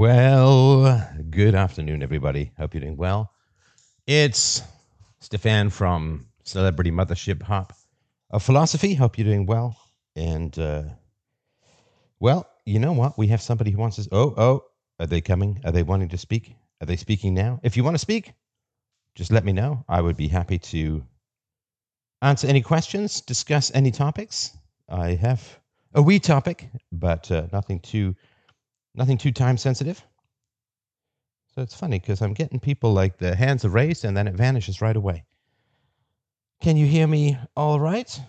Well, good afternoon, everybody. Hope you're doing well. It's Stefan from Celebrity Mothership Hop of Philosophy. Hope you're doing well. And, uh, well, you know what? We have somebody who wants to. Oh, oh, are they coming? Are they wanting to speak? Are they speaking now? If you want to speak, just let me know. I would be happy to answer any questions, discuss any topics. I have a wee topic, but uh, nothing too nothing too time sensitive. So it's funny because I'm getting people like the hands are raised and then it vanishes right away. Can you hear me all right?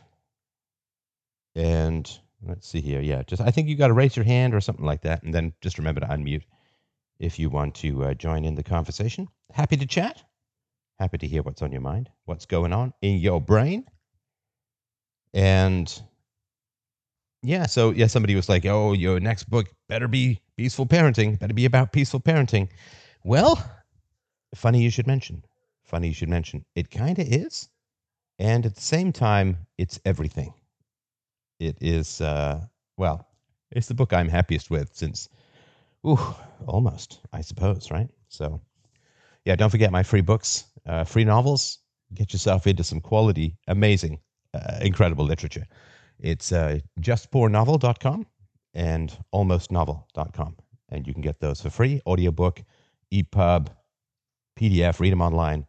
And let's see here. Yeah, just I think you got to raise your hand or something like that, and then just remember to unmute if you want to uh, join in the conversation. Happy to chat. Happy to hear what's on your mind, what's going on in your brain. And yeah, so yeah, somebody was like, "Oh, your next book better be peaceful parenting. Better be about peaceful parenting." Well, funny you should mention. Funny you should mention. It kind of is, and at the same time, it's everything. It is uh, well, it's the book I'm happiest with since, ooh, almost, I suppose, right? So, yeah, don't forget my free books, uh, free novels. Get yourself into some quality, amazing, uh, incredible literature. It's uh, thefuturenovel.com and almostnovel.com. And you can get those for free audiobook, EPUB, PDF, read them online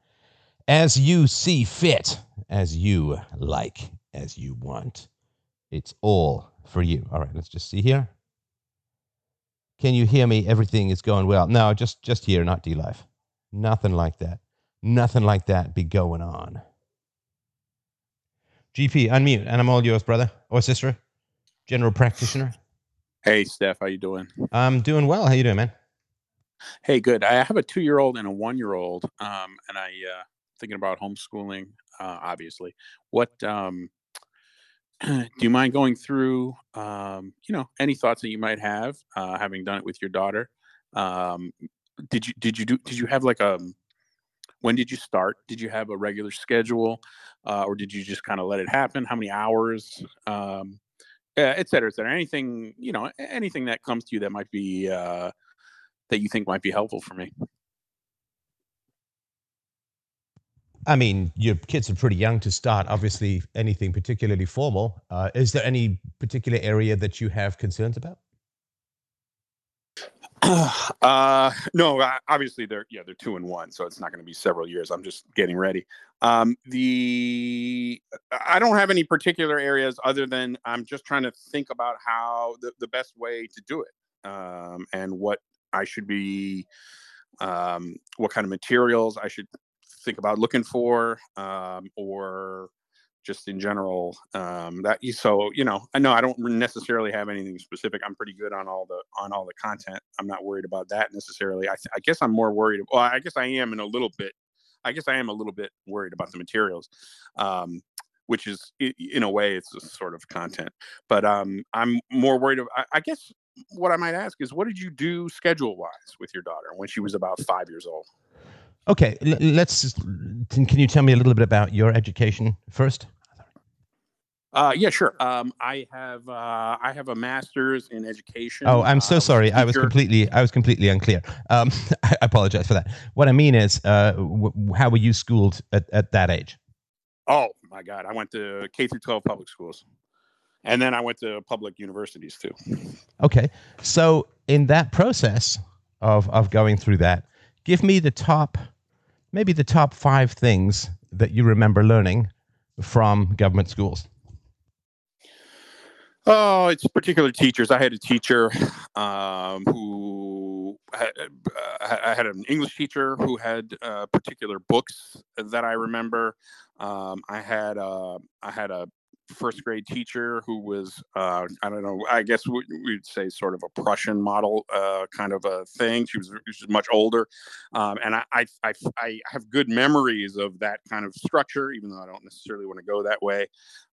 as you see fit, as you like, as you want. It's all for you. All right, let's just see here. Can you hear me? Everything is going well. No, just just here, not DLive. Nothing like that. Nothing like that be going on. GP, unmute, and I'm all yours, brother or sister, general practitioner. Hey, Steph, how you doing? I'm doing well. How you doing, man? Hey, good. I have a two-year-old and a one-year-old, um, and I uh, thinking about homeschooling. Uh, obviously, what um, do you mind going through? Um, you know, any thoughts that you might have, uh, having done it with your daughter? Um, did you did you do did you have like a when did you start? Did you have a regular schedule, uh, or did you just kind of let it happen? How many hours, um, et cetera, et cetera? Anything you know, anything that comes to you that might be uh, that you think might be helpful for me. I mean, your kids are pretty young to start. Obviously, anything particularly formal. Uh, is there any particular area that you have concerns about? uh no obviously they're yeah they're two and one so it's not going to be several years. I'm just getting ready. Um the i don't have any particular areas other than i'm just trying to think about how the, the best way to do it um and what i should be um what kind of materials i should think about looking for um or just in general um, that so you know i know i don't necessarily have anything specific i'm pretty good on all the on all the content i'm not worried about that necessarily i, I guess i'm more worried well i guess i am in a little bit i guess i am a little bit worried about the materials um, which is in a way it's a sort of content but um, i'm more worried about, I, I guess what i might ask is what did you do schedule wise with your daughter when she was about five years old Okay, let's. Can you tell me a little bit about your education first? Uh, yeah, sure. Um, I have uh, I have a master's in education. Oh, I'm so uh, sorry. I was completely I was completely unclear. Um, I apologize for that. What I mean is, uh, w- how were you schooled at, at that age? Oh my God, I went to K through 12 public schools, and then I went to public universities too. Okay, so in that process of of going through that, give me the top maybe the top five things that you remember learning from government schools. Oh, it's particular teachers. I had a teacher um, who had, uh, I had an English teacher who had uh, particular books that I remember. Um, I had a, I had a first grade teacher who was uh, I don't know I guess we'd say sort of a Prussian model uh, kind of a thing. She was, she was much older, um, and I, I, I I have good memories of that kind of structure, even though I don't necessarily want to go that way.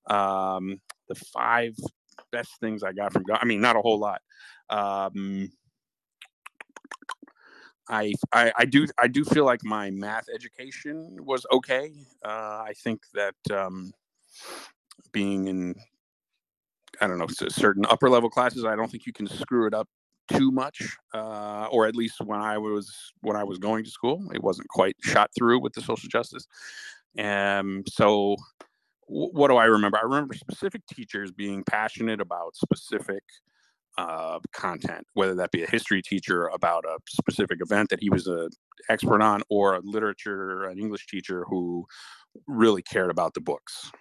Um, the five best things I got from God. I mean, not a whole lot. Um, I, I, I do I do feel like my math education was okay. Uh, I think that um, being in I don't know certain upper level classes, I don't think you can screw it up too much, uh, or at least when I was when I was going to school, it wasn't quite shot through with the social justice. And so, w- what do I remember? I remember specific teachers being passionate about specific uh, content, whether that be a history teacher about a specific event that he was an expert on, or a literature, an English teacher who really cared about the books.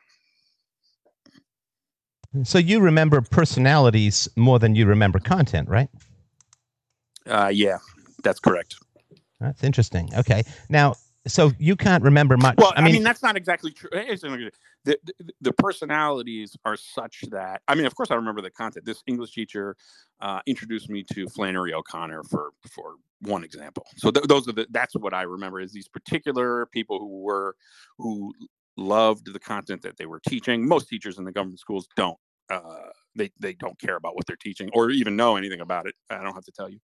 So you remember personalities more than you remember content, right? Uh, yeah, that's correct. That's interesting. Okay. Now, so you can't remember much. Well, I mean, that's not exactly true. The, the, the, personalities are such that I mean, of course, I remember the content. This English teacher uh, introduced me to Flannery O'Connor for for one example. So th- those are the that's what I remember is these particular people who were who loved the content that they were teaching. Most teachers in the government schools don't. Uh, they they don't care about what they're teaching or even know anything about it. I don't have to tell you.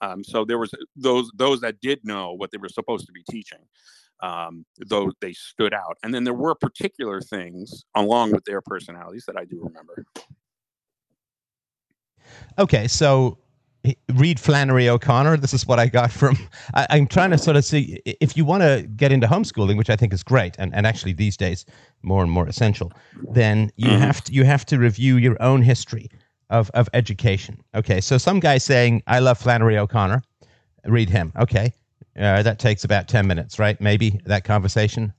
Um, so there was those those that did know what they were supposed to be teaching. Um, though they stood out, and then there were particular things along with their personalities that I do remember. Okay, so read Flannery O'Connor. This is what I got from. I, am trying to sort of see if you want to get into homeschooling, which I think is great, and, and actually these days more and more essential. Then you mm-hmm. have to you have to review your own history of of education. Okay, so some guy saying I love Flannery O'Connor, read him. Okay, uh, that takes about ten minutes, right? Maybe that conversation.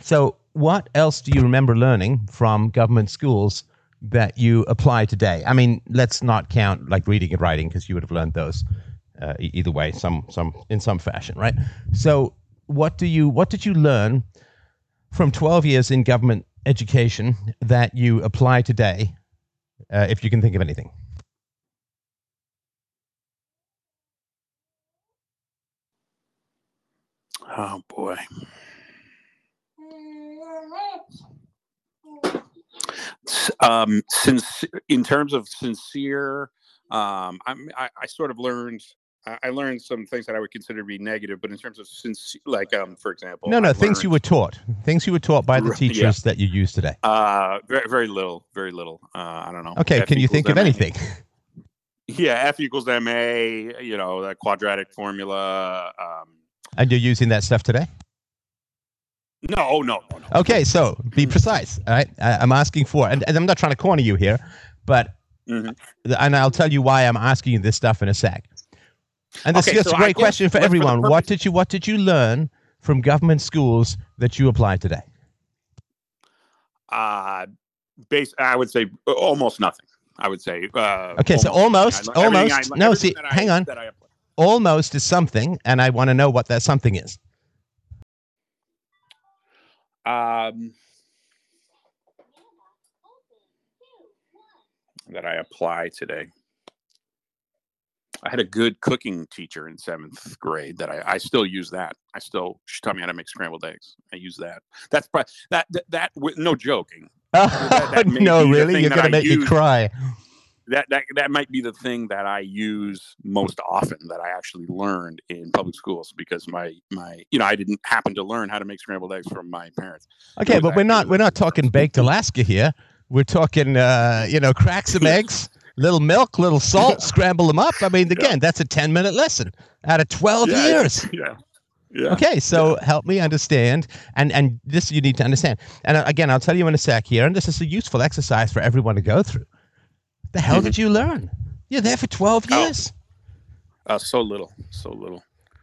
So what else do you remember learning from government schools that you apply today? I mean, let's not count like reading and writing because you would have learned those uh, either way, some some in some fashion, right? So, what do you what did you learn from twelve years in government education that you apply today, uh, if you can think of anything? Oh boy. Um, since in terms of sincere, um, I, I sort of learned I learned some things that I would consider to be negative, but in terms of sincere, like um, for example, no, no, I things learned, you were taught, things you were taught by the teachers yeah. that you use today. Uh, very, very little, very little. Uh, I don't know. Okay, F can you think of anything? Yeah, F equals ma. You know, that quadratic formula. Um, and you're using that stuff today? No, no, no, no. Okay, so be precise. All right, I, am asking for, and, and, I'm not trying to corner you here, but mm-hmm. and I'll tell you why I'm asking you this stuff in a sec. And this, okay, so a great question for everyone. For what did you What did you learn from government schools that you apply today? Uh, base. I would say almost nothing. I would say. Uh, okay, almost so almost, almost. I, no, see, hang on. Almost is something, and I want to know what that something is. Um, that I apply today. I had a good cooking teacher in seventh grade that I, I still use that. I still she taught me how to make scrambled eggs. I use that. That's that that, that no joking. that, that no, really, you're gonna make use. me cry that that that might be the thing that I use most often that I actually learned in public schools because my my you know I didn't happen to learn how to make scrambled eggs from my parents. Okay, but we're not we're not talking baked Alaska here. We're talking uh, you know crack some eggs, little milk, little salt, scramble them up. I mean, again, yeah. that's a ten minute lesson out of twelve yeah, years. Yeah. Yeah. Okay, so yeah. help me understand, and and this you need to understand. And uh, again, I'll tell you in a sec here, and this is a useful exercise for everyone to go through. The hell did you learn? You're there for 12 years. Oh. Uh, so little, so little.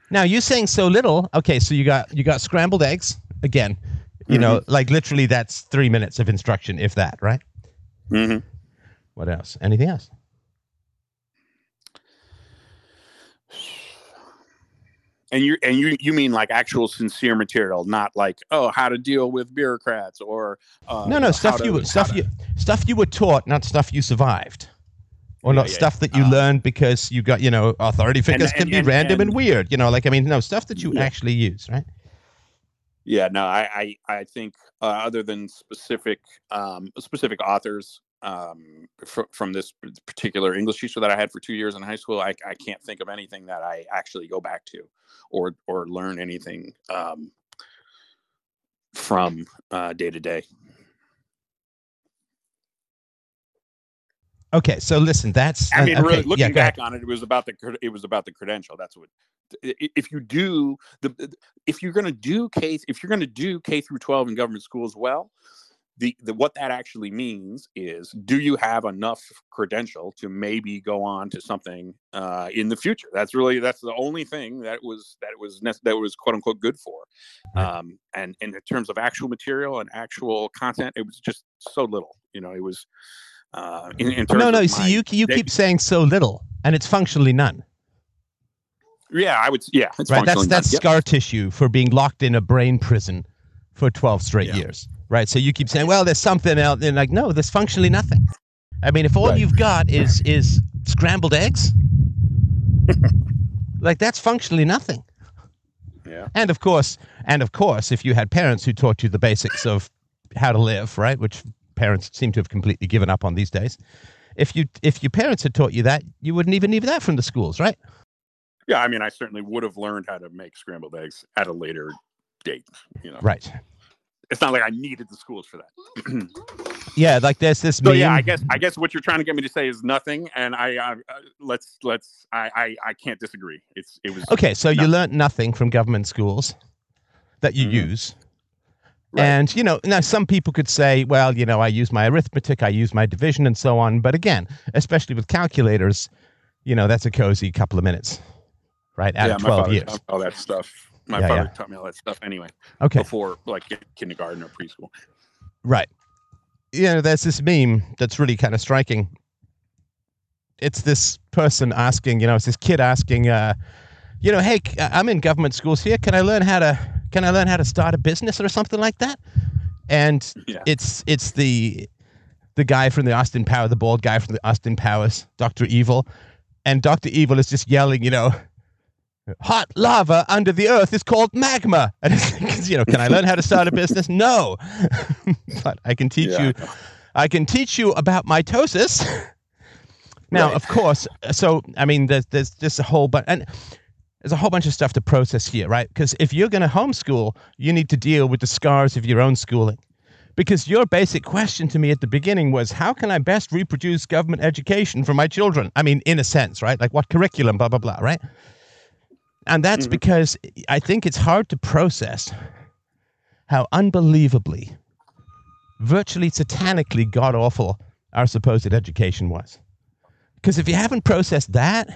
Now you're saying so little. Okay, so you got you got scrambled eggs again. You mm-hmm. know, like literally that's three minutes of instruction, if that, right? Mm-hmm. What else? Anything else? And you and you you mean like actual sincere material, not like oh how to deal with bureaucrats or uh, no no stuff you stuff to, you stuff you were taught, not stuff you survived, or yeah, not yeah, stuff that you uh, learned because you got you know authority figures and, can and, be and, random and, weird, you know like I mean no stuff that you yeah. actually use, right? Yeah, no, I I, I think uh, other than specific um, specific authors, um, fr- from this particular English teacher that I had for two years in high school, I, I can't think of anything that I actually go back to or or learn anything um, from uh, day to day. Okay, so listen, that's I mean, uh, really looking yeah, back ahead. on it, it was about the it was about the credential. That's what if you do the the- if you're going to do K if you're going to do K through 12 in government schools well, the, the what that actually means is do you have enough credential to maybe go on to something uh, in the future? That's really that's the only thing that was that was that was quote unquote good for. Um, and, and in terms of actual material and actual content, it was just so little. You know, it was uh, in, in No, no. my- you you keep saying so little, and it's functionally none. Yeah, I would. Yeah, it's right? That's that's. Yep. scar tissue for being locked in a brain prison for twelve straight Yeah. years, right? So you keep saying, "Well, there's something out there. like, no, there's functionally nothing. I mean, if all Right. you've got is is scrambled eggs, like that's functionally nothing. Yeah. And of course, and of course, if you had parents who taught you the basics of how to live, right, which parents seem to have completely given up on these days. If you if your parents had taught you that, you wouldn't even need that from the schools, right? Yeah, I mean, I certainly would have learned how to make scrambled eggs at a later date. You know, Right. It's not like I needed the schools for that. Yeah, like there's this so meme. yeah, I guess I guess what you're trying to get me to say is nothing, and I uh, let's let's I, I I can't disagree. It's it was Okay, so you learned nothing from government schools that you Mhm. use. Right. And, you know, now some people could say, well, you know, I use my arithmetic, I use my division and so on. But again, especially with calculators, you know, that's a cozy couple of minutes, right? Out yeah, of 12 father years. all that stuff. My Yeah, father yeah. taught me all that stuff anyway Okay, before like kindergarten or preschool. right. You know, there's this meme that's really kind of striking. It's this person asking, you know, it's this kid asking, uh, you know, hey, I'm in government schools here. Can I learn how to, can I learn how to start a business or something like that? And Yeah. it's it's the the guy from the Austin Power, the bald guy from the Austin Powers, Doctor Evil, and Doctor Evil is just yelling, you know, hot lava under the earth is called magma. And it's, you know, can I learn how to start a business? No, but I can teach Yeah, you. I can teach you about mitosis. now, Right. of course, so I mean, there's there's just a whole bunch, and there's a whole bunch of stuff to process here, right? Because if you're going to homeschool, you need to deal with the scars of your own schooling. Because your basic question to me at the beginning was, how can I best reproduce government education for my children? I mean, in a sense, right? Like what curriculum, blah blah blah, right? And that's Mhm. because I think it's hard to process how unbelievably, virtually satanically god awful our supposed education was. Because if you haven't processed that,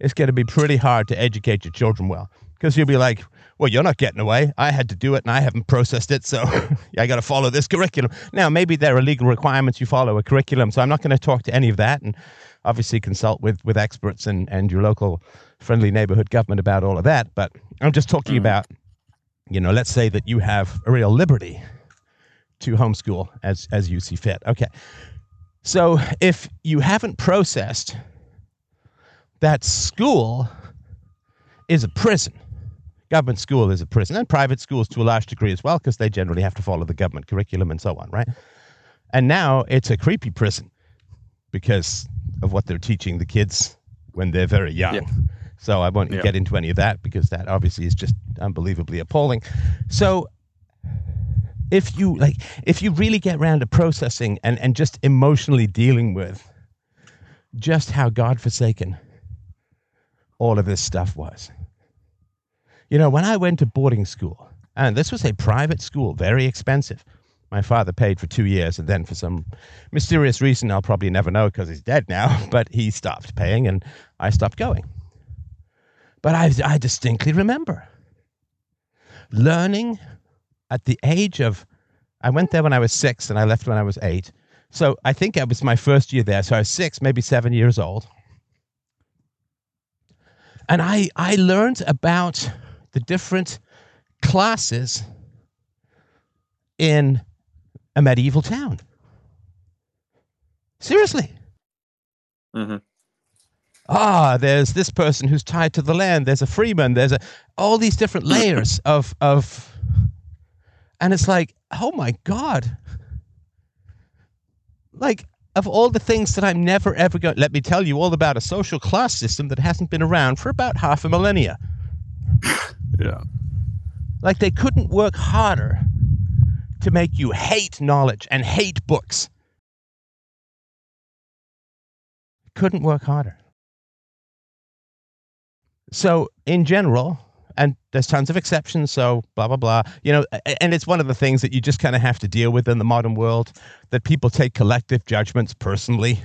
it's going to be pretty hard to educate your children well. Because you'll be like, well, you're not getting away. I had to do it and I haven't processed it. So I got to follow this curriculum. Now, maybe there are legal requirements you follow a curriculum. So I'm not going to talk to any of that. And obviously consult with, with experts and, and your local friendly neighborhood government about all of that. But I'm just talking Mhm. about, you know, let's say that you have a real liberty to homeschool as, as you see fit. Okay. So if you haven't processed that school is a prison, government school is a prison, and private schools to a large degree as well, because they generally have to follow the government curriculum and so on, right? And now it's a creepy prison because of what they're teaching the kids when they're very young. Yeah. So I won't Yeah. get into any of that because that obviously is just unbelievably appalling. So if you like if you really get around to processing and, and just emotionally dealing with just how godforsaken all of this stuff was. You know, when I went to boarding school, and this was a private school, very expensive. My father paid for two years, and then for some mysterious reason, I'll probably never know because he's dead now, but he stopped paying and I stopped going. But I, I distinctly remember learning at the age of, I went there when I was six and I left when I was eight. So I think it was my first year there. So I was six, maybe seven years old. And I, I learned about the different classes in a medieval town. Seriously. Mhm. Ah, there's this person who's tied to the land. There's a freeman. There's a all these different layers of of, and it's like, oh my god, like of all the things that I'm never ever going. Let me tell you all about a social class system that hasn't been around for about half a millennia. Yeah. Like they couldn't work harder to make you hate knowledge and hate books couldn't work harder. So, in general, and there's tons of exceptions, so blah, blah, blah. You know, and it's one of the things that you just kind of have to deal with in the modern world that people take collective judgments personally.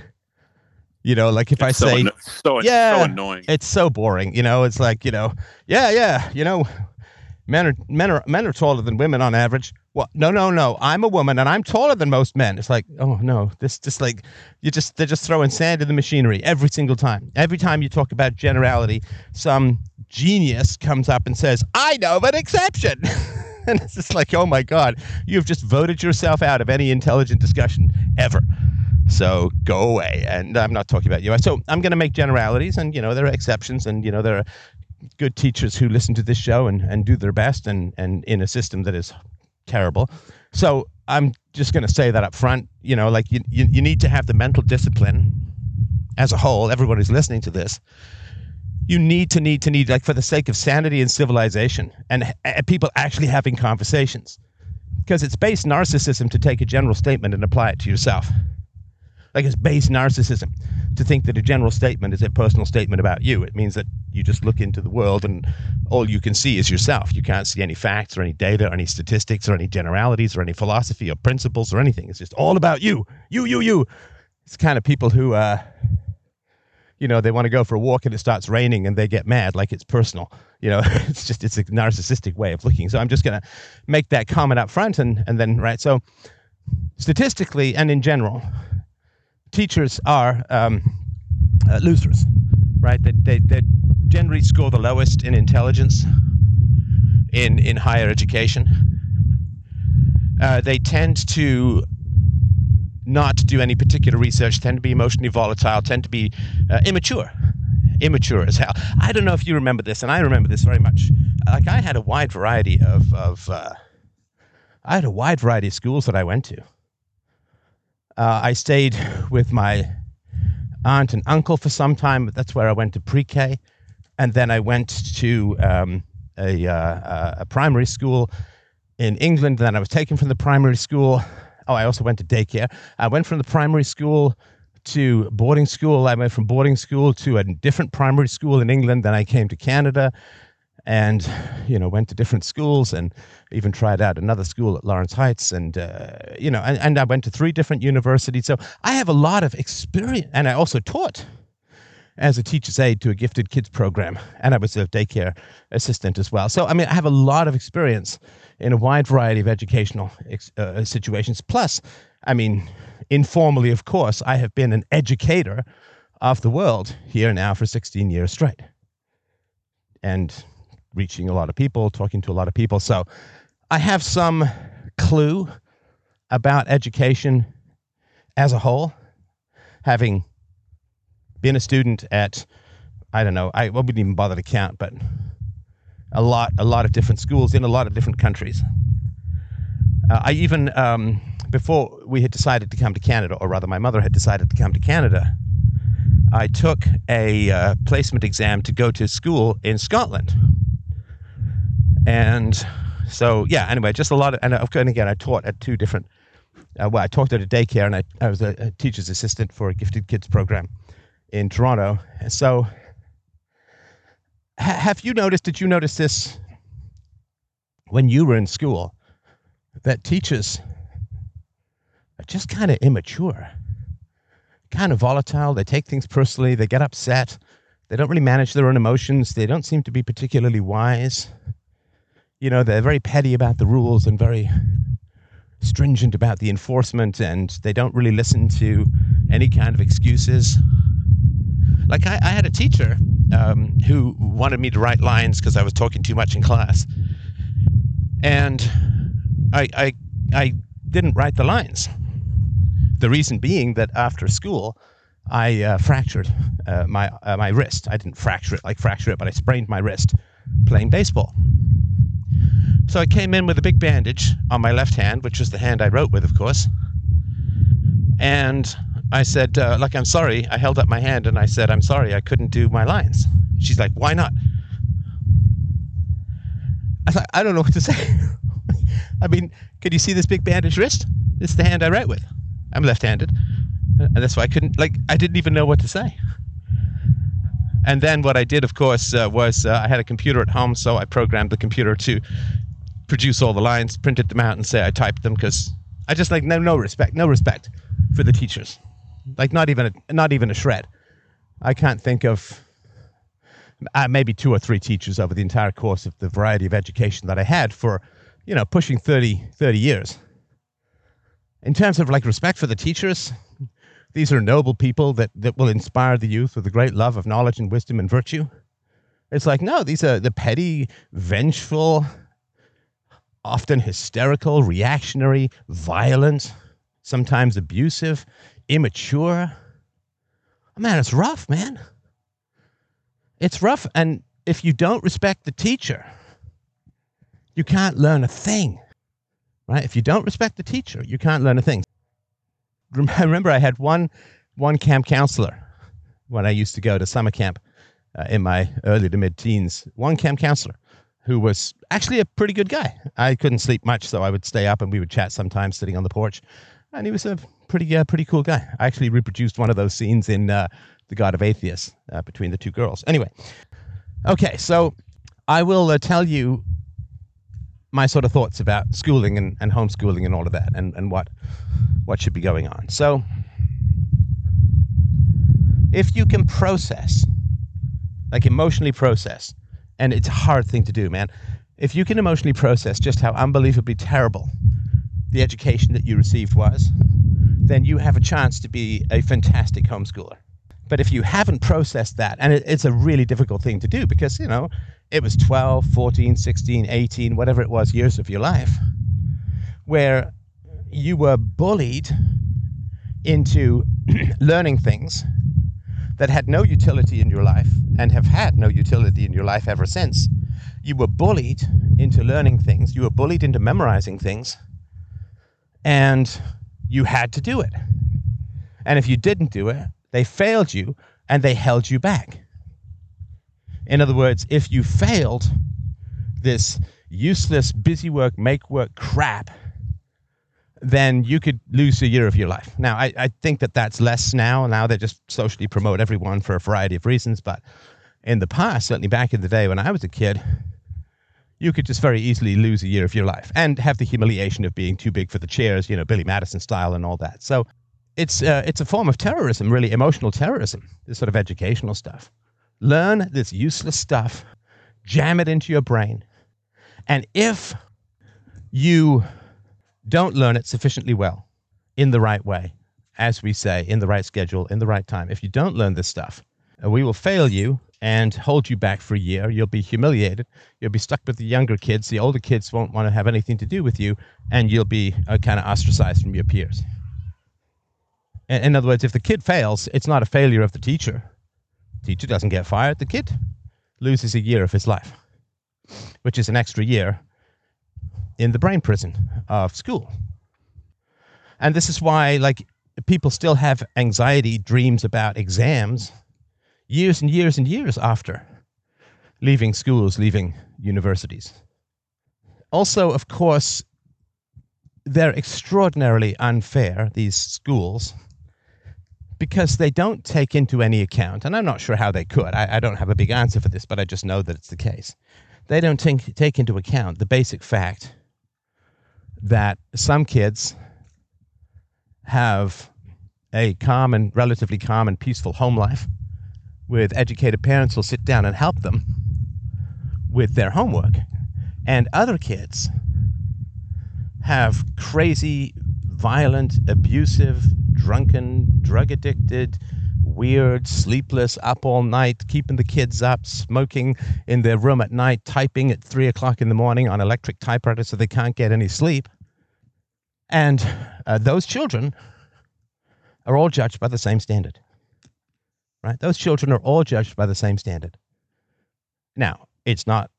You know, like if It's I so say, anno- so, Yeah. so annoying. it's so boring. You know, it's like you know, yeah, yeah. You know, men are men are men are taller than women on average. Well, no, no, no. I'm a woman and I'm taller than most men. It's like, oh no, this just like you just they're just throwing sand in the machinery every single time. Every time you talk about generality, some genius comes up and says, "I know of an exception." and it's just like, oh my god, you've just voted yourself out of any intelligent discussion ever. So go away. And I'm not talking about you. So I'm going to make generalities, and you know there are exceptions, and you know there are good teachers who listen to this show and, and do their best, and and in a system that is terrible. So I'm just going to say that up front. You know, like you, you you need to have the mental discipline as a whole. Everyone who's listening to this. You need to need to need like for the sake of sanity and civilization and, and people actually having conversations because it's base narcissism to take a general statement and apply it to yourself like it's base narcissism to think that a general statement is a personal statement about you. It means that you just look into the world and all you can see is yourself. You can't see any facts or any data or any statistics or any generalities or any philosophy or principles or anything. It's just all about you, you, you, you. It's kind of people who, uh, you know, they want to go for a walk and it starts raining and they get mad like it's personal. You know, it's just it's a narcissistic way of looking. So I'm just going to make that comment up front and and then right. So statistically and in general, teachers are um, uh, losers, right? They, they, they generally score the lowest in intelligence in, in higher education. Uh, they tend to not do any particular research, tend to be emotionally volatile, tend to be uh, immature. Immature as hell. I don't know if you remember this, and I remember this very much. Like I had a wide variety of, of uh, I had a wide variety of schools that I went to. Uh, I stayed with my aunt and uncle for some time. That's where I went to pre-K, and then I went to um, a, uh, a primary school in England. Then I was taken from the primary school. Oh, I also went to daycare. I went from the primary school to boarding school. I went from boarding school to a different primary school in England. Then I came to Canada, and you know went to different schools and even tried out another school at Lawrence Heights, and uh, you know, and, and I went to three different universities. So I have a lot of experience, and I also taught as a teacher's aide to a gifted kids program, and I was a daycare assistant as well. So I mean, I have a lot of experience in a wide variety of educational uh, situations. Plus, I mean, informally, of course, I have been an educator of the world here now for 16 years straight, and reaching a lot of people, talking to a lot of people. So I have some clue about education as a whole, having been a student at, I don't know, I wouldn't even bother to count, but a lot, a lot of different schools in a lot of different countries. Uh, I even, um, before we had decided to come to Canada, or rather, my mother had decided to come to Canada, I took a uh, placement exam to go to school in Scotland. And so, yeah, anyway, just a lot of, and, uh, and again, I taught at two different, uh, well, I taught at a daycare and I, I was a, a teacher's assistant for a gifted kids program in Toronto. And so, ha- have you noticed, did you notice this when you were in school, that teachers are just kind of immature, kind of volatile. They take things personally, they get upset, they don't really manage their own emotions, they don't seem to be particularly wise you know they're very petty about the rules and very stringent about the enforcement and they don't really listen to any kind of excuses. Like i, I had a teacher um, who wanted me to write lines because i was talking too much in class. And I, I i didn't write the lines. The reason being that after school i uh, fractured uh, my uh, my wrist. I didn't fracture it like fracture it but i sprained my wrist playing baseball so I came in with a big bandage on my left hand, which was the hand I wrote with, of course. And I said, uh, like, I'm sorry. I held up my hand and I said, I'm sorry, I couldn't do my lines. She's like, why not? I thought, I don't know what to say. I mean, could you see this big bandaged wrist? This is the hand I write with. I'm left handed. And that's why I couldn't, like, I didn't even know what to say. And then what I did, of course, uh, was uh, I had a computer at home, so I programmed the computer to produce all the lines, printed them out, and say I typed them because I just like no no respect, no respect for the teachers, like not even a, not even a shred. I can't think of uh, maybe two or three teachers over the entire course of the variety of education that I had for, you know, pushing 30, 30 years. In terms of like respect for the teachers, these are noble people that, that will inspire the youth with a great love of knowledge and wisdom and virtue. It's like, no, these are the petty, vengeful, often hysterical, reactionary, violent, sometimes abusive, immature. Man, it's rough, man. It's rough. And if you don't respect the teacher, you can't learn a thing, right? If you don't respect the teacher, you can't learn a thing. I remember I had one one camp counselor when I used to go to summer camp uh, in my early to mid teens. One camp counselor who was actually a pretty good guy. I couldn't sleep much, so I would stay up and we would chat sometimes sitting on the porch. And he was a pretty uh, pretty cool guy. I actually reproduced one of those scenes in uh, The God of Atheists uh, between the two girls. Anyway, okay, so I will uh, tell you my sort of thoughts about schooling and, and homeschooling and all of that and, and what what should be going on. So if you can process, like emotionally process, and it's a hard thing to do, man. If you can emotionally process just how unbelievably terrible the education that you received was, then you have a chance to be a fantastic homeschooler. But if you haven't processed that, and it, it's a really difficult thing to do because, you know, it was 12, 14, 16, 18, whatever it was, years of your life, where you were bullied into learning things that had no utility in your life and have had no utility in your life ever since. You were bullied into learning things, you were bullied into memorizing things, and you had to do it. And if you didn't do it, they failed you and they held you back. In other words, if you failed this useless busy work, make work crap, then you could lose a year of your life. Now, I, I think that that's less now. Now they just socially promote everyone for a variety of reasons. But in the past, certainly back in the day when I was a kid, you could just very easily lose a year of your life and have the humiliation of being too big for the chairs, you know, Billy Madison style and all that. So it's, uh, it's a form of terrorism, really emotional terrorism, this sort of educational stuff. Learn this useless stuff, jam it into your brain. And if you don't learn it sufficiently well in the right way, as we say, in the right schedule, in the right time. If you don't learn this stuff, uh, we will fail you and hold you back for a year. You'll be humiliated. You'll be stuck with the younger kids. The older kids won't want to have anything to do with you, and you'll be uh, kind of ostracized from your peers. In, in other words, if the kid fails, it's not a failure of the teacher. The teacher doesn't get fired. The kid loses a year of his life, which is an extra year in the brain prison of school. And this is why, like, people still have anxiety dreams about exams years and years and years after leaving schools, leaving universities. Also, of course, they're extraordinarily unfair, these schools, because they don't take into any account, and I'm not sure how they could. I, I don't have a big answer for this, but I just know that it's the case. They don't take, take into account the basic fact that some kids have a calm and relatively calm and peaceful home life with educated parents who will sit down and help them with their homework. And other kids have crazy violent abusive drunken drug addicted weird, sleepless, up all night, keeping the kids up, smoking in their room at night, typing at three o'clock in the morning on electric typewriters so they can't get any sleep. And uh, those children are all judged by the same standard. Right? Those children are all judged by the same standard. Now, it's not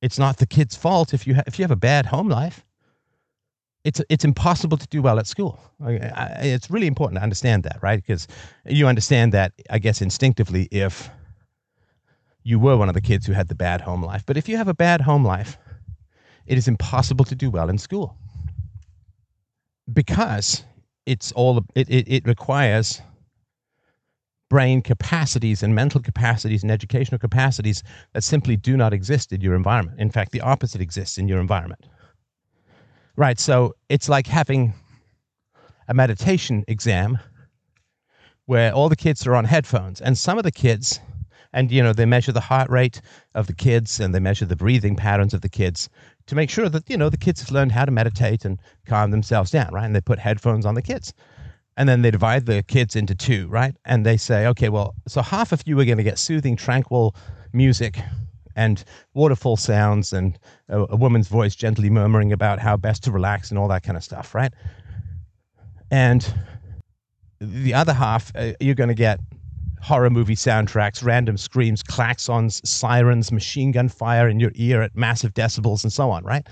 it's not the kid's fault if you ha- if you have a bad home life it's it's impossible to do well at school. It's really important to understand that, right? Because you understand that, I guess, instinctively if you were one of the kids who had the bad home life. But if you have a bad home life, it is impossible to do well in school because it's all it, it, it requires brain capacities and mental capacities and educational capacities that simply do not exist in your environment. In fact, the opposite exists in your environment. Right. So it's like having a meditation exam where all the kids are on headphones and some of the kids and you know they measure the heart rate of the kids and they measure the breathing patterns of the kids to make sure that you know the kids have learned how to meditate and calm themselves down right and they put headphones on the kids and then they divide the kids into two right and they say okay well so half of you are going to get soothing tranquil music and waterfall sounds and a, a woman's voice gently murmuring about how best to relax and all that kind of stuff right and the other half uh, you're going to get horror movie soundtracks, random screams, klaxons, sirens, machine gun fire in your ear at massive decibels, and so on, right?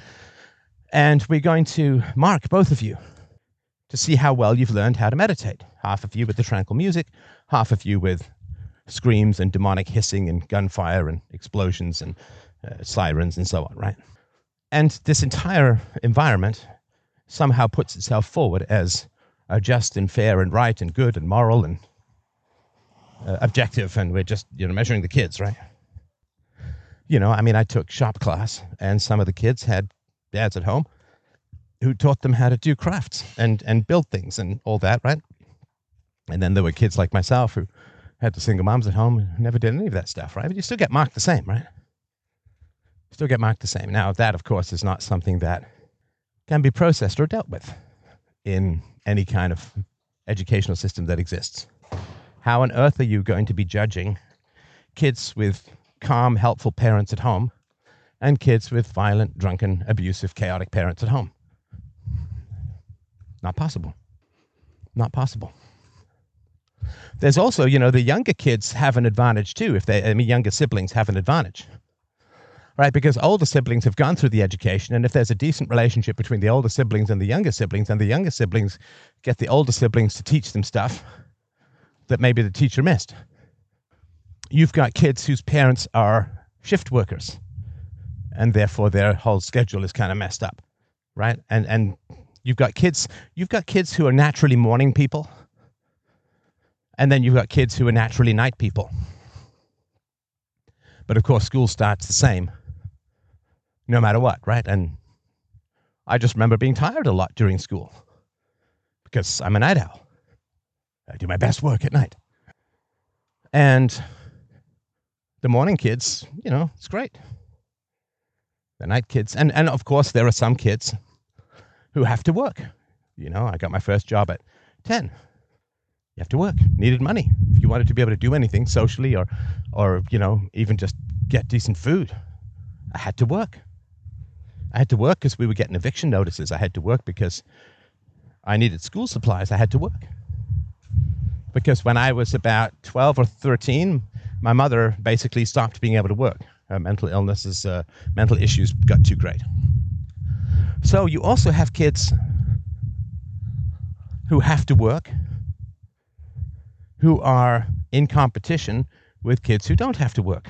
And we're going to mark both of you to see how well you've learned how to meditate. Half of you with the tranquil music, half of you with screams and demonic hissing and gunfire and explosions and uh, sirens and so on, right? And this entire environment somehow puts itself forward as a just and fair and right and good and moral and uh, objective and we're just you know measuring the kids right you know i mean i took shop class and some of the kids had dads at home who taught them how to do crafts and and build things and all that right and then there were kids like myself who had the single moms at home never did any of that stuff right but you still get marked the same right still get marked the same now that of course is not something that can be processed or dealt with in any kind of educational system that exists how on earth are you going to be judging kids with calm, helpful parents at home and kids with violent, drunken, abusive, chaotic parents at home? Not possible. Not possible. There's also, you know, the younger kids have an advantage too. If they, I mean, younger siblings have an advantage, right? Because older siblings have gone through the education, and if there's a decent relationship between the older siblings and the younger siblings, and the younger siblings get the older siblings to teach them stuff, that maybe the teacher missed. You've got kids whose parents are shift workers, and therefore their whole schedule is kind of messed up, right? And and you've got kids you've got kids who are naturally morning people, and then you've got kids who are naturally night people. But of course, school starts the same, no matter what, right? And I just remember being tired a lot during school because I'm a night owl. I do my best work at night. And the morning kids, you know, it's great. The night kids, and, and of course, there are some kids who have to work. You know, I got my first job at 10. You have to work, needed money. If you wanted to be able to do anything socially or, or, you know, even just get decent food, I had to work. I had to work because we were getting eviction notices. I had to work because I needed school supplies. I had to work because when I was about 12 or 13, my mother basically stopped being able to work. Her mental illnesses, uh, mental issues got too great. So you also have kids who have to work, who are in competition with kids who don't have to work.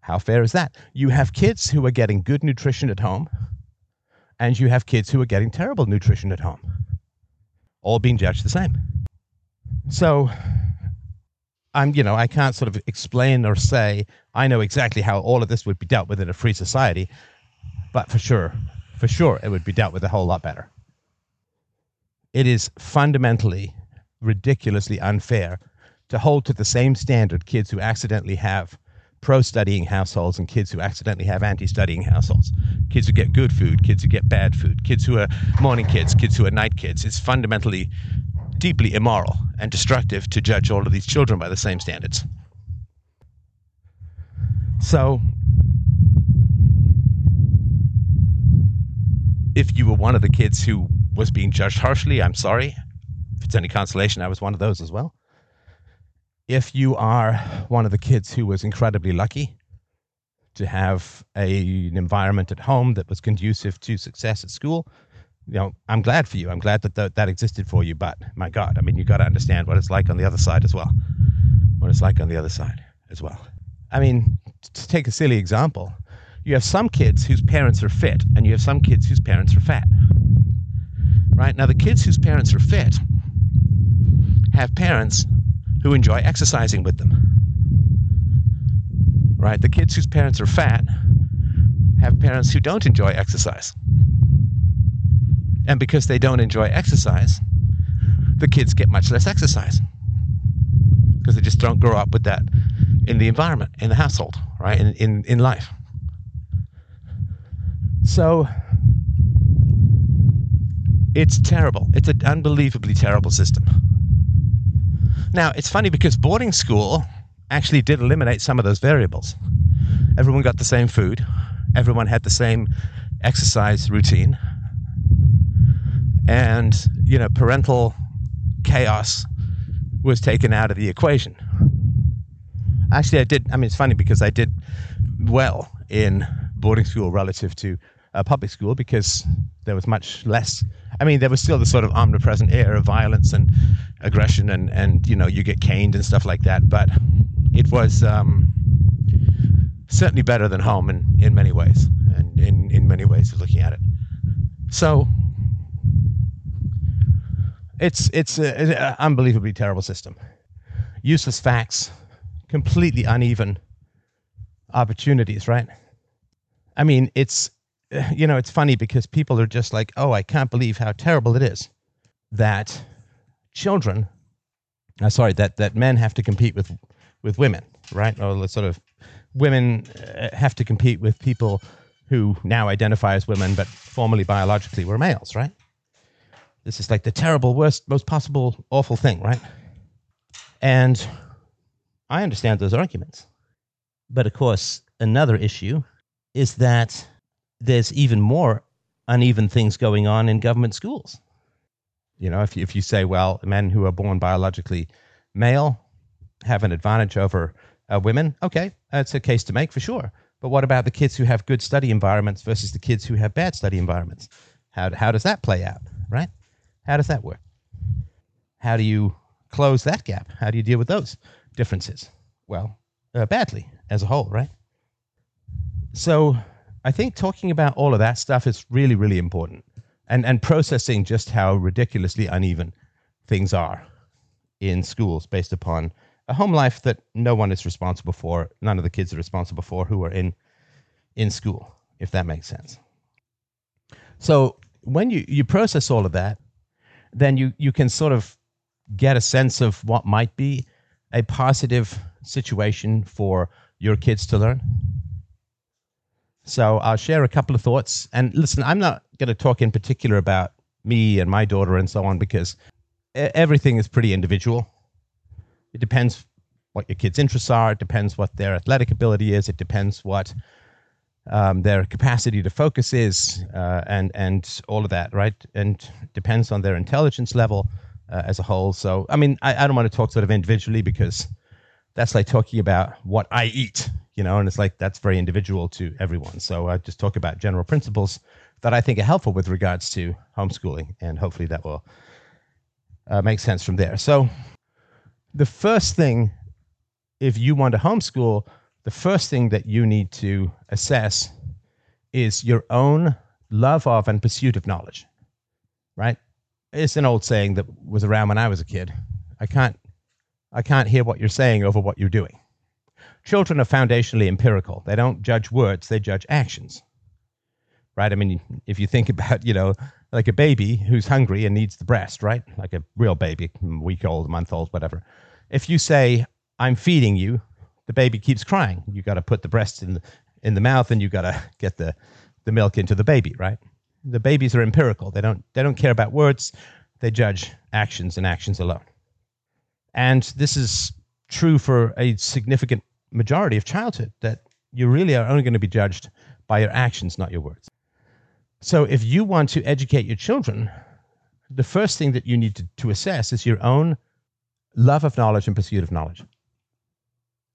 How fair is that? You have kids who are getting good nutrition at home, and you have kids who are getting terrible nutrition at home, all being judged the same. So I'm, you know, I can't sort of explain or say I know exactly how all of this would be dealt with in a free society, but for sure, for sure, it would be dealt with a whole lot better. It is fundamentally, ridiculously unfair to hold to the same standard kids who accidentally have pro studying households and kids who accidentally have anti studying households. Kids who get good food, kids who get bad food, kids who are morning kids, kids who are night kids. It's fundamentally deeply immoral and destructive to judge all of these children by the same standards. So, if you were one of the kids who was being judged harshly, I'm sorry. If it's any consolation, I was one of those as well. If you are one of the kids who was incredibly lucky to have a, an environment at home that was conducive to success at school, you know, I'm glad for you. I'm glad that th- that existed for you. But my God, I mean, you got to understand what it's like on the other side as well. What it's like on the other side as well. I mean, to take a silly example, you have some kids whose parents are fit, and you have some kids whose parents are fat. right? Now, the kids whose parents are fit have parents who enjoy exercising with them, right? The kids whose parents are fat have parents who don't enjoy exercise. And because they don't enjoy exercise, the kids get much less exercise because they just don't grow up with that in the environment, in the household, right? In, in, in life. So it's terrible. It's an unbelievably terrible system. Now, it's funny because boarding school actually did eliminate some of those variables. Everyone got the same food, everyone had the same exercise routine, and, you know, parental chaos was taken out of the equation. Actually, I did. I mean, it's funny because I did well in boarding school relative to uh, public school because there was much less. I mean, there was still the sort of omnipresent air of violence and aggression, and and you know you get caned and stuff like that. But it was um, certainly better than home in in many ways, and in in many ways of looking at it. So it's it's an unbelievably terrible system. Useless facts, completely uneven opportunities, right? I mean, it's you know, it's funny because people are just like, "Oh, I can't believe how terrible it is that children uh, sorry, that that men have to compete with with women, right? Or the sort of women uh, have to compete with people who now identify as women but formerly biologically were males, right? This is like the terrible, worst, most possible, awful thing, right? And I understand those arguments. But of course, another issue is that there's even more uneven things going on in government schools. You know, if you, if you say, well, men who are born biologically male have an advantage over uh, women, okay, that's a case to make for sure. But what about the kids who have good study environments versus the kids who have bad study environments? How, how does that play out, right? How does that work? How do you close that gap? How do you deal with those differences? Well, uh, badly as a whole, right? So I think talking about all of that stuff is really, really important and, and processing just how ridiculously uneven things are in schools based upon a home life that no one is responsible for, none of the kids are responsible for who are in, in school, if that makes sense. So when you, you process all of that, then you, you can sort of get a sense of what might be a positive situation for your kids to learn. So I'll share a couple of thoughts. And listen, I'm not going to talk in particular about me and my daughter and so on because everything is pretty individual. It depends what your kids' interests are. It depends what their athletic ability is. It depends what um, their capacity to focus is, uh, and and all of that, right? And depends on their intelligence level uh, as a whole. So, I mean, I, I don't want to talk sort of individually because that's like talking about what I eat, you know, and it's like that's very individual to everyone. So I just talk about general principles that I think are helpful with regards to homeschooling, and hopefully that will uh, make sense from there. So, the first thing, if you want to homeschool, the first thing that you need to assess is your own love of and pursuit of knowledge, right? It's an old saying that was around when I was a kid. I can't, I can't hear what you're saying over what you're doing. Children are foundationally empirical. They don't judge words, they judge actions, right? I mean, if you think about, you know, like a baby who's hungry and needs the breast, right? Like a real baby, week old, month old, whatever. If you say, I'm feeding you, the baby keeps crying. You got to put the breast in the, in the mouth and you got to get the, the milk into the baby, right? The babies are empirical. They don't, they don't care about words. They judge actions and actions alone. And this is true for a significant majority of childhood that you really are only going to be judged by your actions, not your words. So if you want to educate your children, the first thing that you need to, to assess is your own love of knowledge and pursuit of knowledge.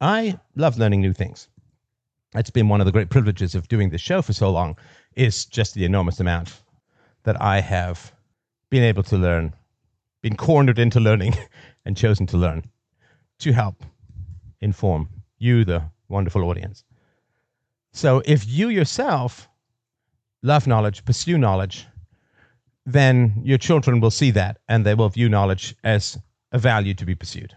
I love learning new things. It's been one of the great privileges of doing this show for so long is just the enormous amount that I have been able to learn, been cornered into learning and chosen to learn to help inform you, the wonderful audience. So if you yourself love knowledge, pursue knowledge, then your children will see that and they will view knowledge as a value to be pursued.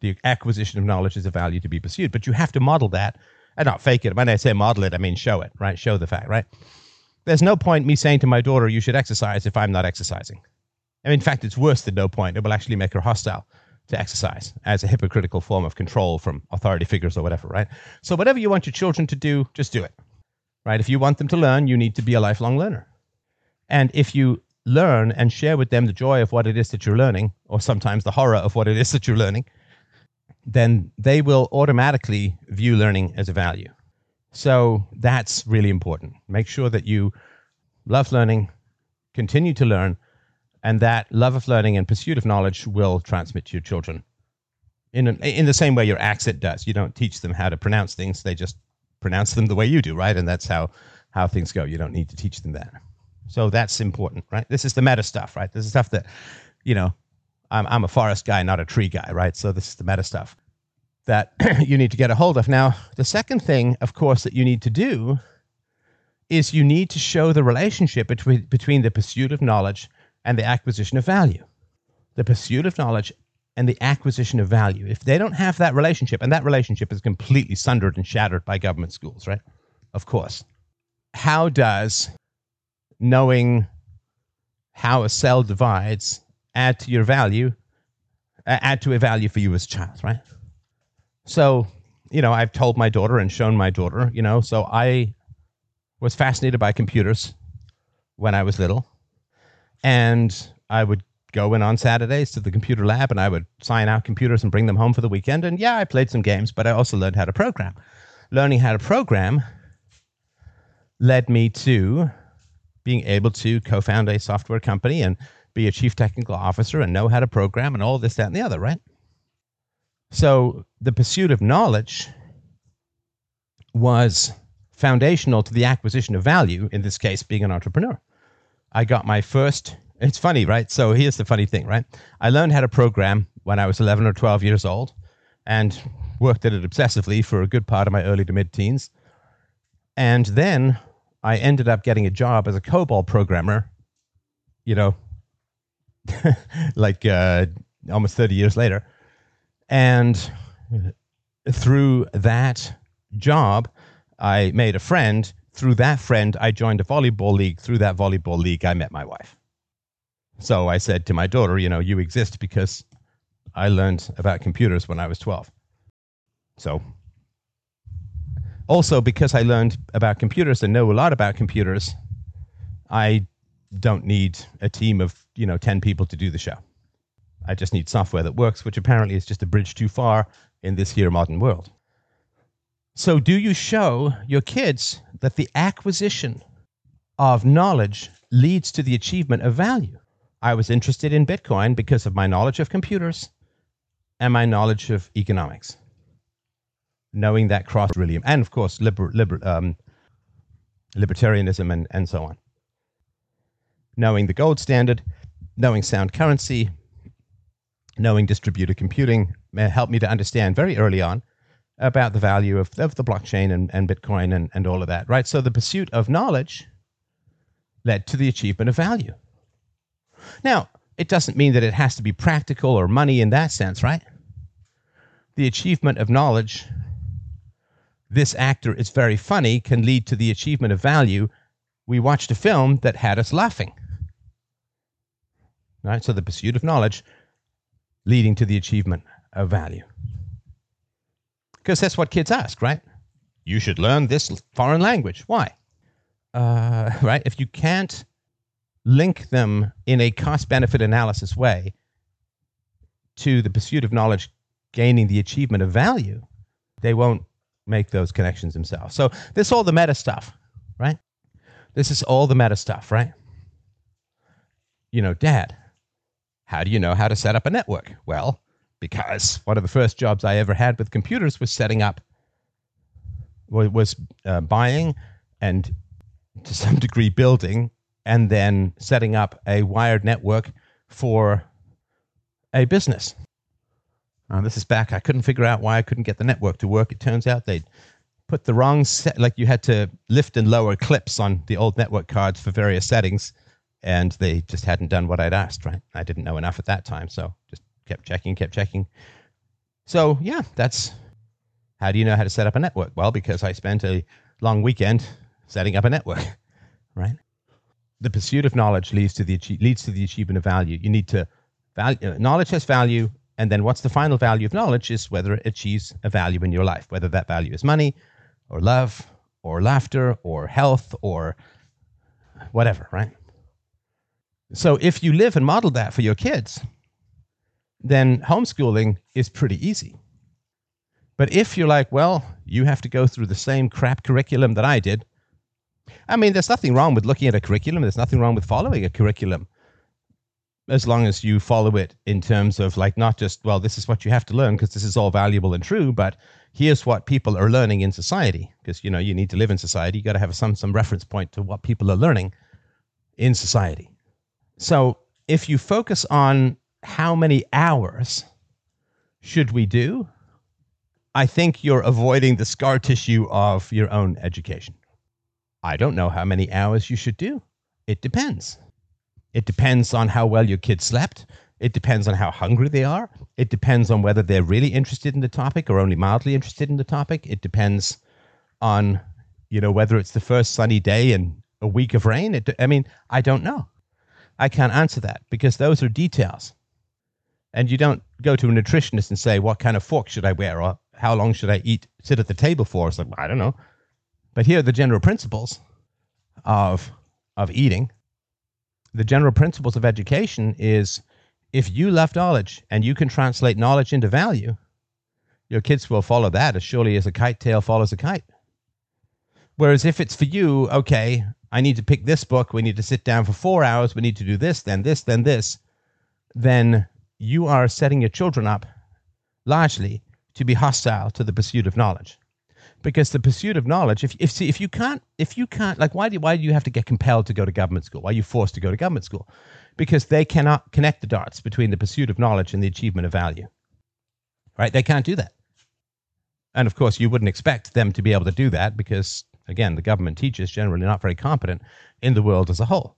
The acquisition of knowledge is a value to be pursued, but you have to model that and not fake it. When I say model it, I mean show it, right? Show the fact, right? There's no point me saying to my daughter, you should exercise if I'm not exercising. And in fact, it's worse than no point. It will actually make her hostile to exercise as a hypocritical form of control from authority figures or whatever, right? So, whatever you want your children to do, just do it, right? If you want them to learn, you need to be a lifelong learner. And if you learn and share with them the joy of what it is that you're learning, or sometimes the horror of what it is that you're learning, then they will automatically view learning as a value. So that's really important. Make sure that you love learning, continue to learn, and that love of learning and pursuit of knowledge will transmit to your children in, an, in the same way your accent does. You don't teach them how to pronounce things, they just pronounce them the way you do, right? And that's how, how things go. You don't need to teach them that. So that's important, right? This is the meta stuff, right? This is stuff that, you know, I'm, I'm a forest guy, not a tree guy, right? So this is the meta stuff that you need to get a hold of. Now, the second thing, of course, that you need to do is you need to show the relationship between, between the pursuit of knowledge and the acquisition of value. The pursuit of knowledge and the acquisition of value. If they don't have that relationship, and that relationship is completely sundered and shattered by government schools, right? Of course. How does knowing how a cell divides add to your value, add to a value for you as a child, right? So, you know, I've told my daughter and shown my daughter, you know, so I was fascinated by computers when I was little. And I would go in on Saturdays to the computer lab and I would sign out computers and bring them home for the weekend. And yeah, I played some games, but I also learned how to program. Learning how to program led me to being able to co found a software company and be a chief technical officer and know how to program and all this, that, and the other, right? So the pursuit of knowledge was foundational to the acquisition of value, in this case, being an entrepreneur. I got my first, it's funny, right? So here's the funny thing, right? I learned how to program when I was 11 or 12 years old and worked at it obsessively for a good part of my early to mid teens. And then I ended up getting a job as a COBOL programmer, you know, like uh, almost 30 years later. And through that job, I made a friend. Through that friend, I joined a volleyball league. Through that volleyball league, I met my wife. So I said to my daughter, you know, you exist because I learned about computers when I was 12. So also because I learned about computers and know a lot about computers, I don't need a team of, you know, 10 people to do the show. I just need software that works, which apparently is just a bridge too far in this here modern world. So, do you show your kids that the acquisition of knowledge leads to the achievement of value? I was interested in Bitcoin because of my knowledge of computers and my knowledge of economics. Knowing that cross really, and of course, liber, liber, um, libertarianism and, and so on. Knowing the gold standard, knowing sound currency, knowing distributed computing helped me to understand very early on about the value of, of the blockchain and, and Bitcoin and, and all of that, right? So the pursuit of knowledge led to the achievement of value. Now, it doesn't mean that it has to be practical or money in that sense, right? The achievement of knowledge, this actor is very funny, can lead to the achievement of value. We watched a film that had us laughing. Right? So the pursuit of knowledge leading to the achievement of value. Because that's what kids ask, right? You should learn this foreign language. Why? Uh, right? If you can't link them in a cost benefit analysis way to the pursuit of knowledge gaining the achievement of value, they won't make those connections themselves. So this is all the meta stuff, right? This is all the meta stuff, right? You know, dad, how do you know how to set up a network? Well, because one of the first jobs I ever had with computers was setting up, was uh, buying and to some degree building and then setting up a wired network for a business. Uh, this is back. I couldn't figure out why I couldn't get the network to work. It turns out they'd put the wrong set, like you had to lift and lower clips on the old network cards for various settings and they just hadn't done what I'd asked. Right, I didn't know enough at that time, so just kept checking, kept checking. So yeah, that's how do you know how to set up a network? Well, because I spent a long weekend setting up a network, right? The pursuit of knowledge leads to the leads to the achievement of value. You need to value uh, knowledge has value, and then what's the final value of knowledge is whether it achieves a value in your life, whether that value is money, or love, or laughter, or health, or whatever, right? So if you live and model that for your kids, then homeschooling is pretty easy. But if you're like, well, you have to go through the same crap curriculum that I did, I mean, there's nothing wrong with looking at a curriculum. There's nothing wrong with following a curriculum as long as you follow it in terms of like not just, well, this is what you have to learn because this is all valuable and true, but here's what people are learning in society because, you know, you need to live in society. You got to have some, some reference point to what people are learning in society. So if you focus on how many hours should we do, I think you're avoiding the scar tissue of your own education. I don't know how many hours you should do. It depends. It depends on how well your kids slept. It depends on how hungry they are. It depends on whether they're really interested in the topic or only mildly interested in the topic. It depends on, you know, whether it's the first sunny day and a week of rain. It, I mean, I don't know. I can't answer that because those are details. And you don't go to a nutritionist and say, what kind of fork should I wear? Or how long should I eat, sit at the table for? It's like, I don't know. But here are the general principles of, of eating. The general principles of education is if you love knowledge and you can translate knowledge into value, your kids will follow that as surely as a kite tail follows a kite. Whereas if it's for you, okay, I need to pick this book, we need to sit down for four hours, we need to do this, then this, then this, then you are setting your children up largely to be hostile to the pursuit of knowledge. Because the pursuit of knowledge if, if, see, if you can't if you can't like why do, why do you have to get compelled to go to government school? Why are you forced to go to government school? Because they cannot connect the dots between the pursuit of knowledge and the achievement of value. Right? They can't do that. And of course you wouldn't expect them to be able to do that because again the government teachers generally not very competent in the world as a whole.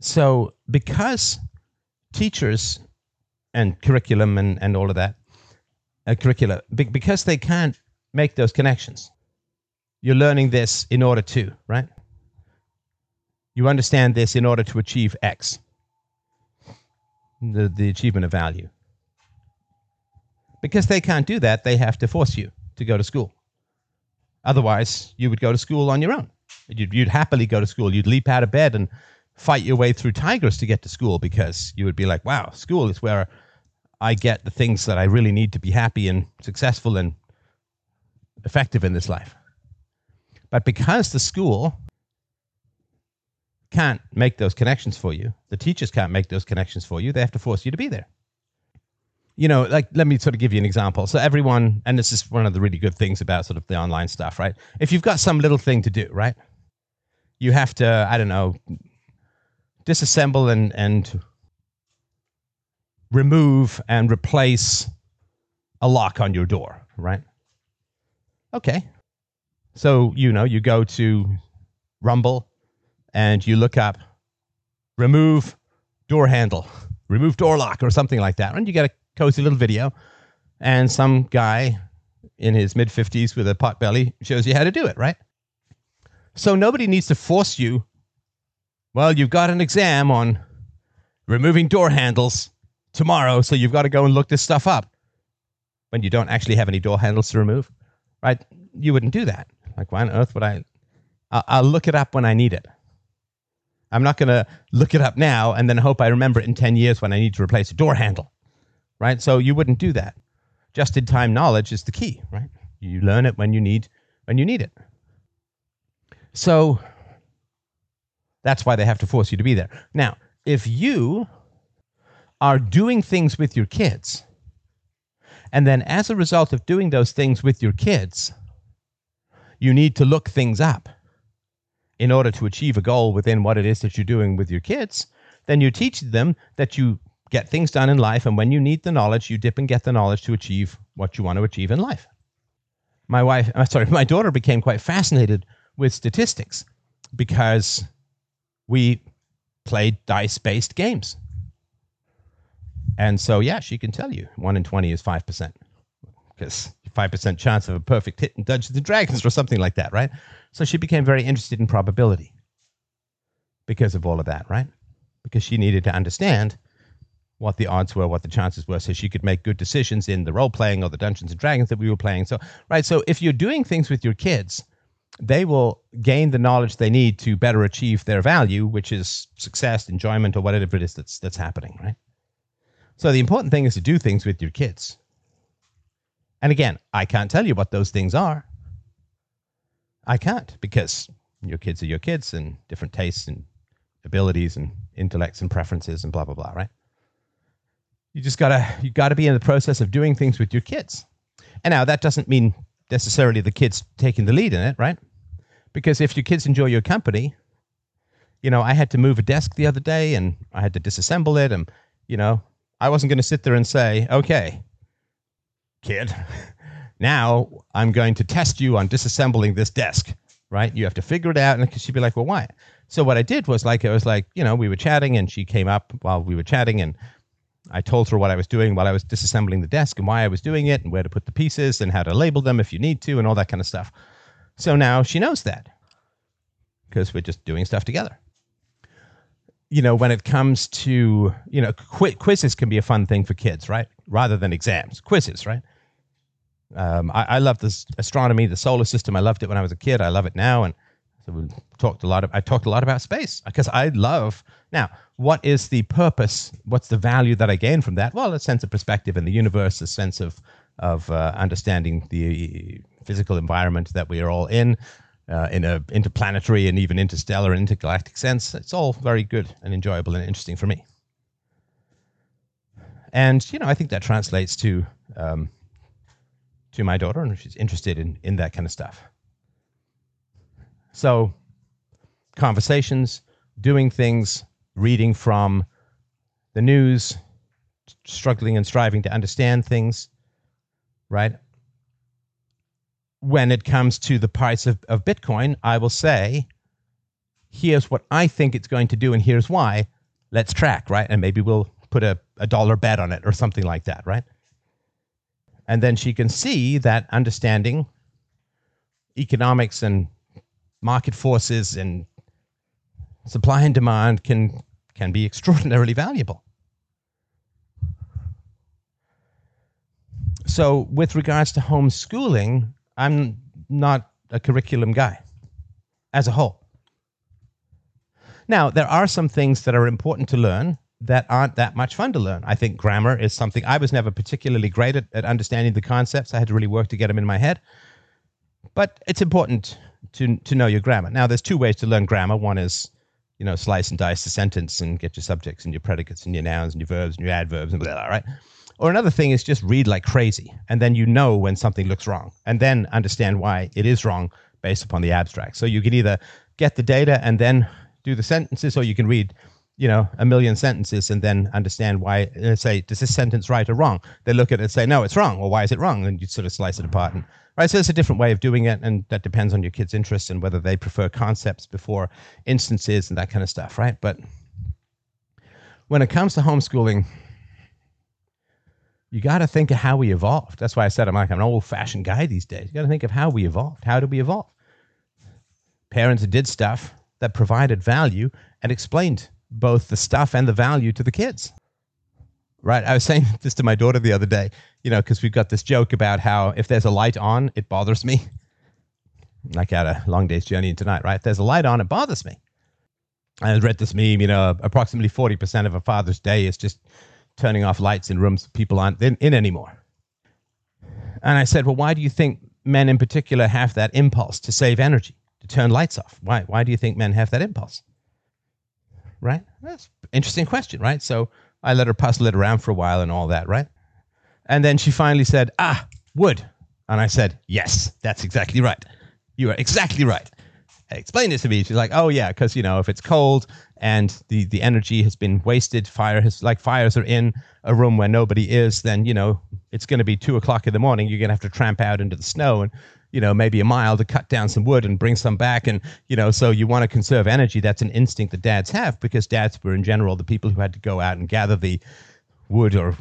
So because teachers and curriculum and, and all of that uh, curricula because they can't make those connections. You're learning this in order to, right? You understand this in order to achieve X, the, the achievement of value. Because they can't do that, they have to force you to go to school. Otherwise, you would go to school on your own. You'd, you'd happily go to school. You'd leap out of bed and fight your way through tigers to get to school because you would be like, wow, school is where I get the things that I really need to be happy and successful and effective in this life. But because the school can't make those connections for you, the teachers can't make those connections for you, they have to force you to be there. You know, like, let me sort of give you an example. So, everyone, and this is one of the really good things about sort of the online stuff, right? If you've got some little thing to do, right? You have to, I don't know, disassemble and, and remove and replace a lock on your door, right? Okay. So, you know, you go to Rumble and you look up remove door handle, remove door lock, or something like that. And you get a cozy little video, and some guy in his mid 50s with a pot belly shows you how to do it, right? So, nobody needs to force you. Well, you've got an exam on removing door handles tomorrow, so you've got to go and look this stuff up when you don't actually have any door handles to remove, right? You wouldn't do that. Like, why on earth would I? I'll, look it up when I need it. I'm not going to look it up now and then hope I remember it in 10 years when I need to replace a door handle, right? So you wouldn't do that. Just in time knowledge is the key, right? You learn it when you need when you need it. So that's why they have to force you to be there. Now, if you are doing things with your kids. And then, as a result of doing those things with your kids, you need to look things up in order to achieve a goal within what it is that you're doing with your kids. Then you teach them that you get things done in life, and when you need the knowledge, you dip and get the knowledge to achieve what you want to achieve in life. My wife, sorry, my daughter became quite fascinated with statistics because we played dice based games. And so, yeah, she can tell you one in 20 is 5%. Because 5% chance of a perfect hit in Dungeons and Dragons or something like that, right? So she became very interested in probability because of all of that, right? Because she needed to understand what the odds were, what the chances were, so she could make good decisions in the role playing or the Dungeons and Dragons that we were playing. So, right, so if you're doing things with your kids, they will gain the knowledge they need to better achieve their value, which is success, enjoyment, or whatever it is that's that's happening, right? So the important thing is to do things with your kids. And again, I can't tell you what those things are. I can't because your kids are your kids and different tastes and abilities and intellects and preferences and blah blah blah, right? You just gotta you gotta be in the process of doing things with your kids. And now that doesn't mean necessarily the kids taking the lead in it, right? Because if your kids enjoy your company, you know, I had to move a desk the other day and I had to disassemble it and you know, I wasn't going to sit there and say, "Okay, kid, now I'm going to test you on disassembling this desk." Right? You have to figure it out, and she'd be like, "Well, why?" So what I did was like, it was like, you know, we were chatting, and she came up while we were chatting, and I told her what I was doing while I was disassembling the desk and why I was doing it and where to put the pieces and how to label them if you need to and all that kind of stuff. So now she knows that because we're just doing stuff together. You know, when it comes to, you know, qu- quizzes can be a fun thing for kids, right? Rather than exams, quizzes, right? Um, I, I love this astronomy, the solar system. I loved it when I was a kid. I love it now. And so we talked a lot of, I talked a lot about space because I love, now, what is the purpose? What's the value that I gain from that? Well, a sense of perspective in the universe, a sense of of uh, understanding the physical environment that we are all in, uh, in a interplanetary and even interstellar and intergalactic sense. It's all very good and enjoyable and interesting for me. And you know, I think that translates to um, to my daughter, and she's interested in in that kind of stuff. So, conversations, doing things, reading from the news, struggling and striving to understand things, right? When it comes to the price of, of Bitcoin, I will say, here's what I think it's going to do, and here's why. Let's track, right? And maybe we'll put a, a dollar bet on it or something like that, right? And then she can see that understanding economics and market forces and supply and demand can can be extraordinarily valuable. So, with regards to homeschooling, I'm not a curriculum guy as a whole. Now, there are some things that are important to learn that aren't that much fun to learn. I think grammar is something I was never particularly great at, at understanding the concepts. I had to really work to get them in my head. But it's important to, to know your grammar. Now, there's two ways to learn grammar. One is you know, slice and dice the sentence and get your subjects and your predicates and your nouns and your verbs and your adverbs and blah, blah, blah, right? Or another thing is just read like crazy, and then you know when something looks wrong, and then understand why it is wrong based upon the abstract. So you can either get the data and then do the sentences, or you can read, you know, a million sentences and then understand why. Uh, say, does this sentence right or wrong? They look at it and say, no, it's wrong. Well, why is it wrong? And you sort of slice it apart and Right, so it's a different way of doing it, and that depends on your kids' interests and whether they prefer concepts before instances and that kind of stuff, right? But when it comes to homeschooling, you got to think of how we evolved. That's why I said I'm like an old-fashioned guy these days. You got to think of how we evolved. How did we evolve? Parents did stuff that provided value and explained both the stuff and the value to the kids right? I was saying this to my daughter the other day, you know, because we've got this joke about how if there's a light on, it bothers me. Like at a long day's journey tonight, right? If there's a light on, it bothers me. I read this meme, you know, approximately 40% of a father's day is just turning off lights in rooms people aren't in, in anymore. And I said, well, why do you think men in particular have that impulse to save energy, to turn lights off? Why, why do you think men have that impulse? Right? That's an interesting question, right? So I let her puzzle it around for a while and all that, right? And then she finally said, Ah, wood. And I said, Yes, that's exactly right. You are exactly right. Explain this to me. She's like, Oh, yeah, because, you know, if it's cold and the, the energy has been wasted, fire has, like fires are in a room where nobody is, then, you know, it's going to be two o'clock in the morning. You're going to have to tramp out into the snow and you know, maybe a mile to cut down some wood and bring some back. And, you know, so you want to conserve energy. That's an instinct that dads have because dads were, in general, the people who had to go out and gather the wood or,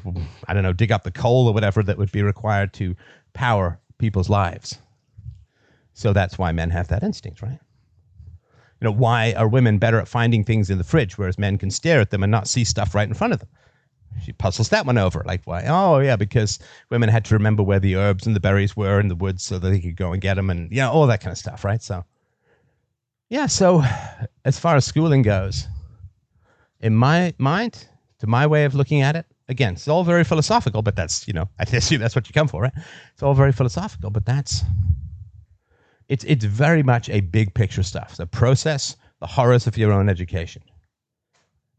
I don't know, dig up the coal or whatever that would be required to power people's lives. So that's why men have that instinct, right? You know, why are women better at finding things in the fridge, whereas men can stare at them and not see stuff right in front of them? She puzzles that one over. Like, why? Oh, yeah, because women had to remember where the herbs and the berries were in the woods so that they could go and get them and, yeah, all that kind of stuff, right? So, yeah, so as far as schooling goes, in my mind, to my way of looking at it, again, it's all very philosophical, but that's, you know, I assume that's what you come for, right? It's all very philosophical, but that's it's it's very much a big picture stuff. The process, the horrors of your own education.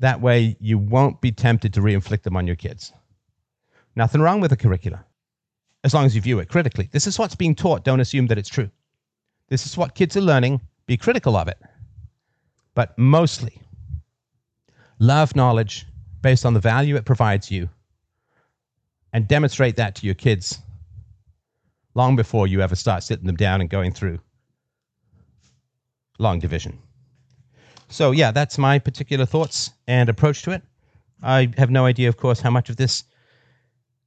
That way, you won't be tempted to re-inflict them on your kids. Nothing wrong with the curricula, as long as you view it critically. This is what's being taught. Don't assume that it's true. This is what kids are learning. Be critical of it. But mostly, love knowledge based on the value it provides you and demonstrate that to your kids long before you ever start sitting them down and going through long division. So, yeah, that's my particular thoughts and approach to it. I have no idea, of course, how much of this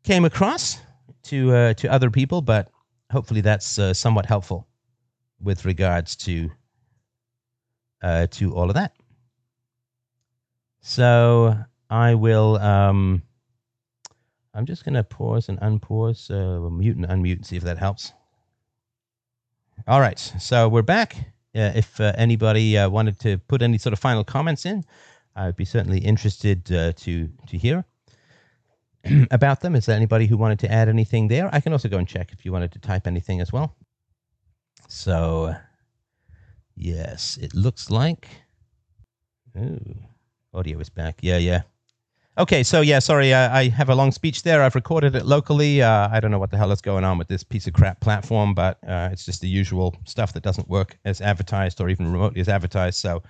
came across to uh, to other people, but hopefully that's uh, somewhat helpful with regards to uh, to all of that. So I will um, I'm just going to pause and unpause, uh, mute and unmute, and see if that helps. All right, so we're back. Uh, if uh, anybody uh, wanted to put any sort of final comments in, I'd be certainly interested to to hear about them. Is there anybody who wanted to add anything there? I can also go and check if you wanted to type anything as well. So, yes, it looks like. Ooh, audio is back. Yeah, yeah. Okay, so yeah, sorry, uh, I have a long speech there. I've recorded it locally. Uh, I don't know what the hell is going on with this piece of crap platform, but uh, it's just the usual stuff that doesn't work as advertised or even remotely as advertised. So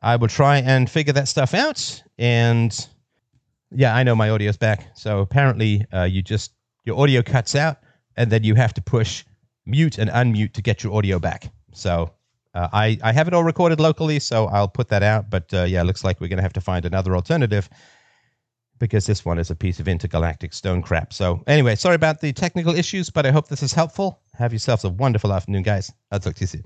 I will try and figure that stuff out. And yeah, I know my audio's back. So apparently, uh, you just your audio cuts out, and then you have to push mute and unmute to get your audio back. So uh, I I have it all recorded locally, so I'll put that out. But uh, yeah, it looks like we're going to have to find another alternative because this one is a piece of intergalactic stone crap. So, anyway, sorry about the technical issues, but I hope this is helpful. Have yourselves a wonderful afternoon, guys. I'll talk to you soon.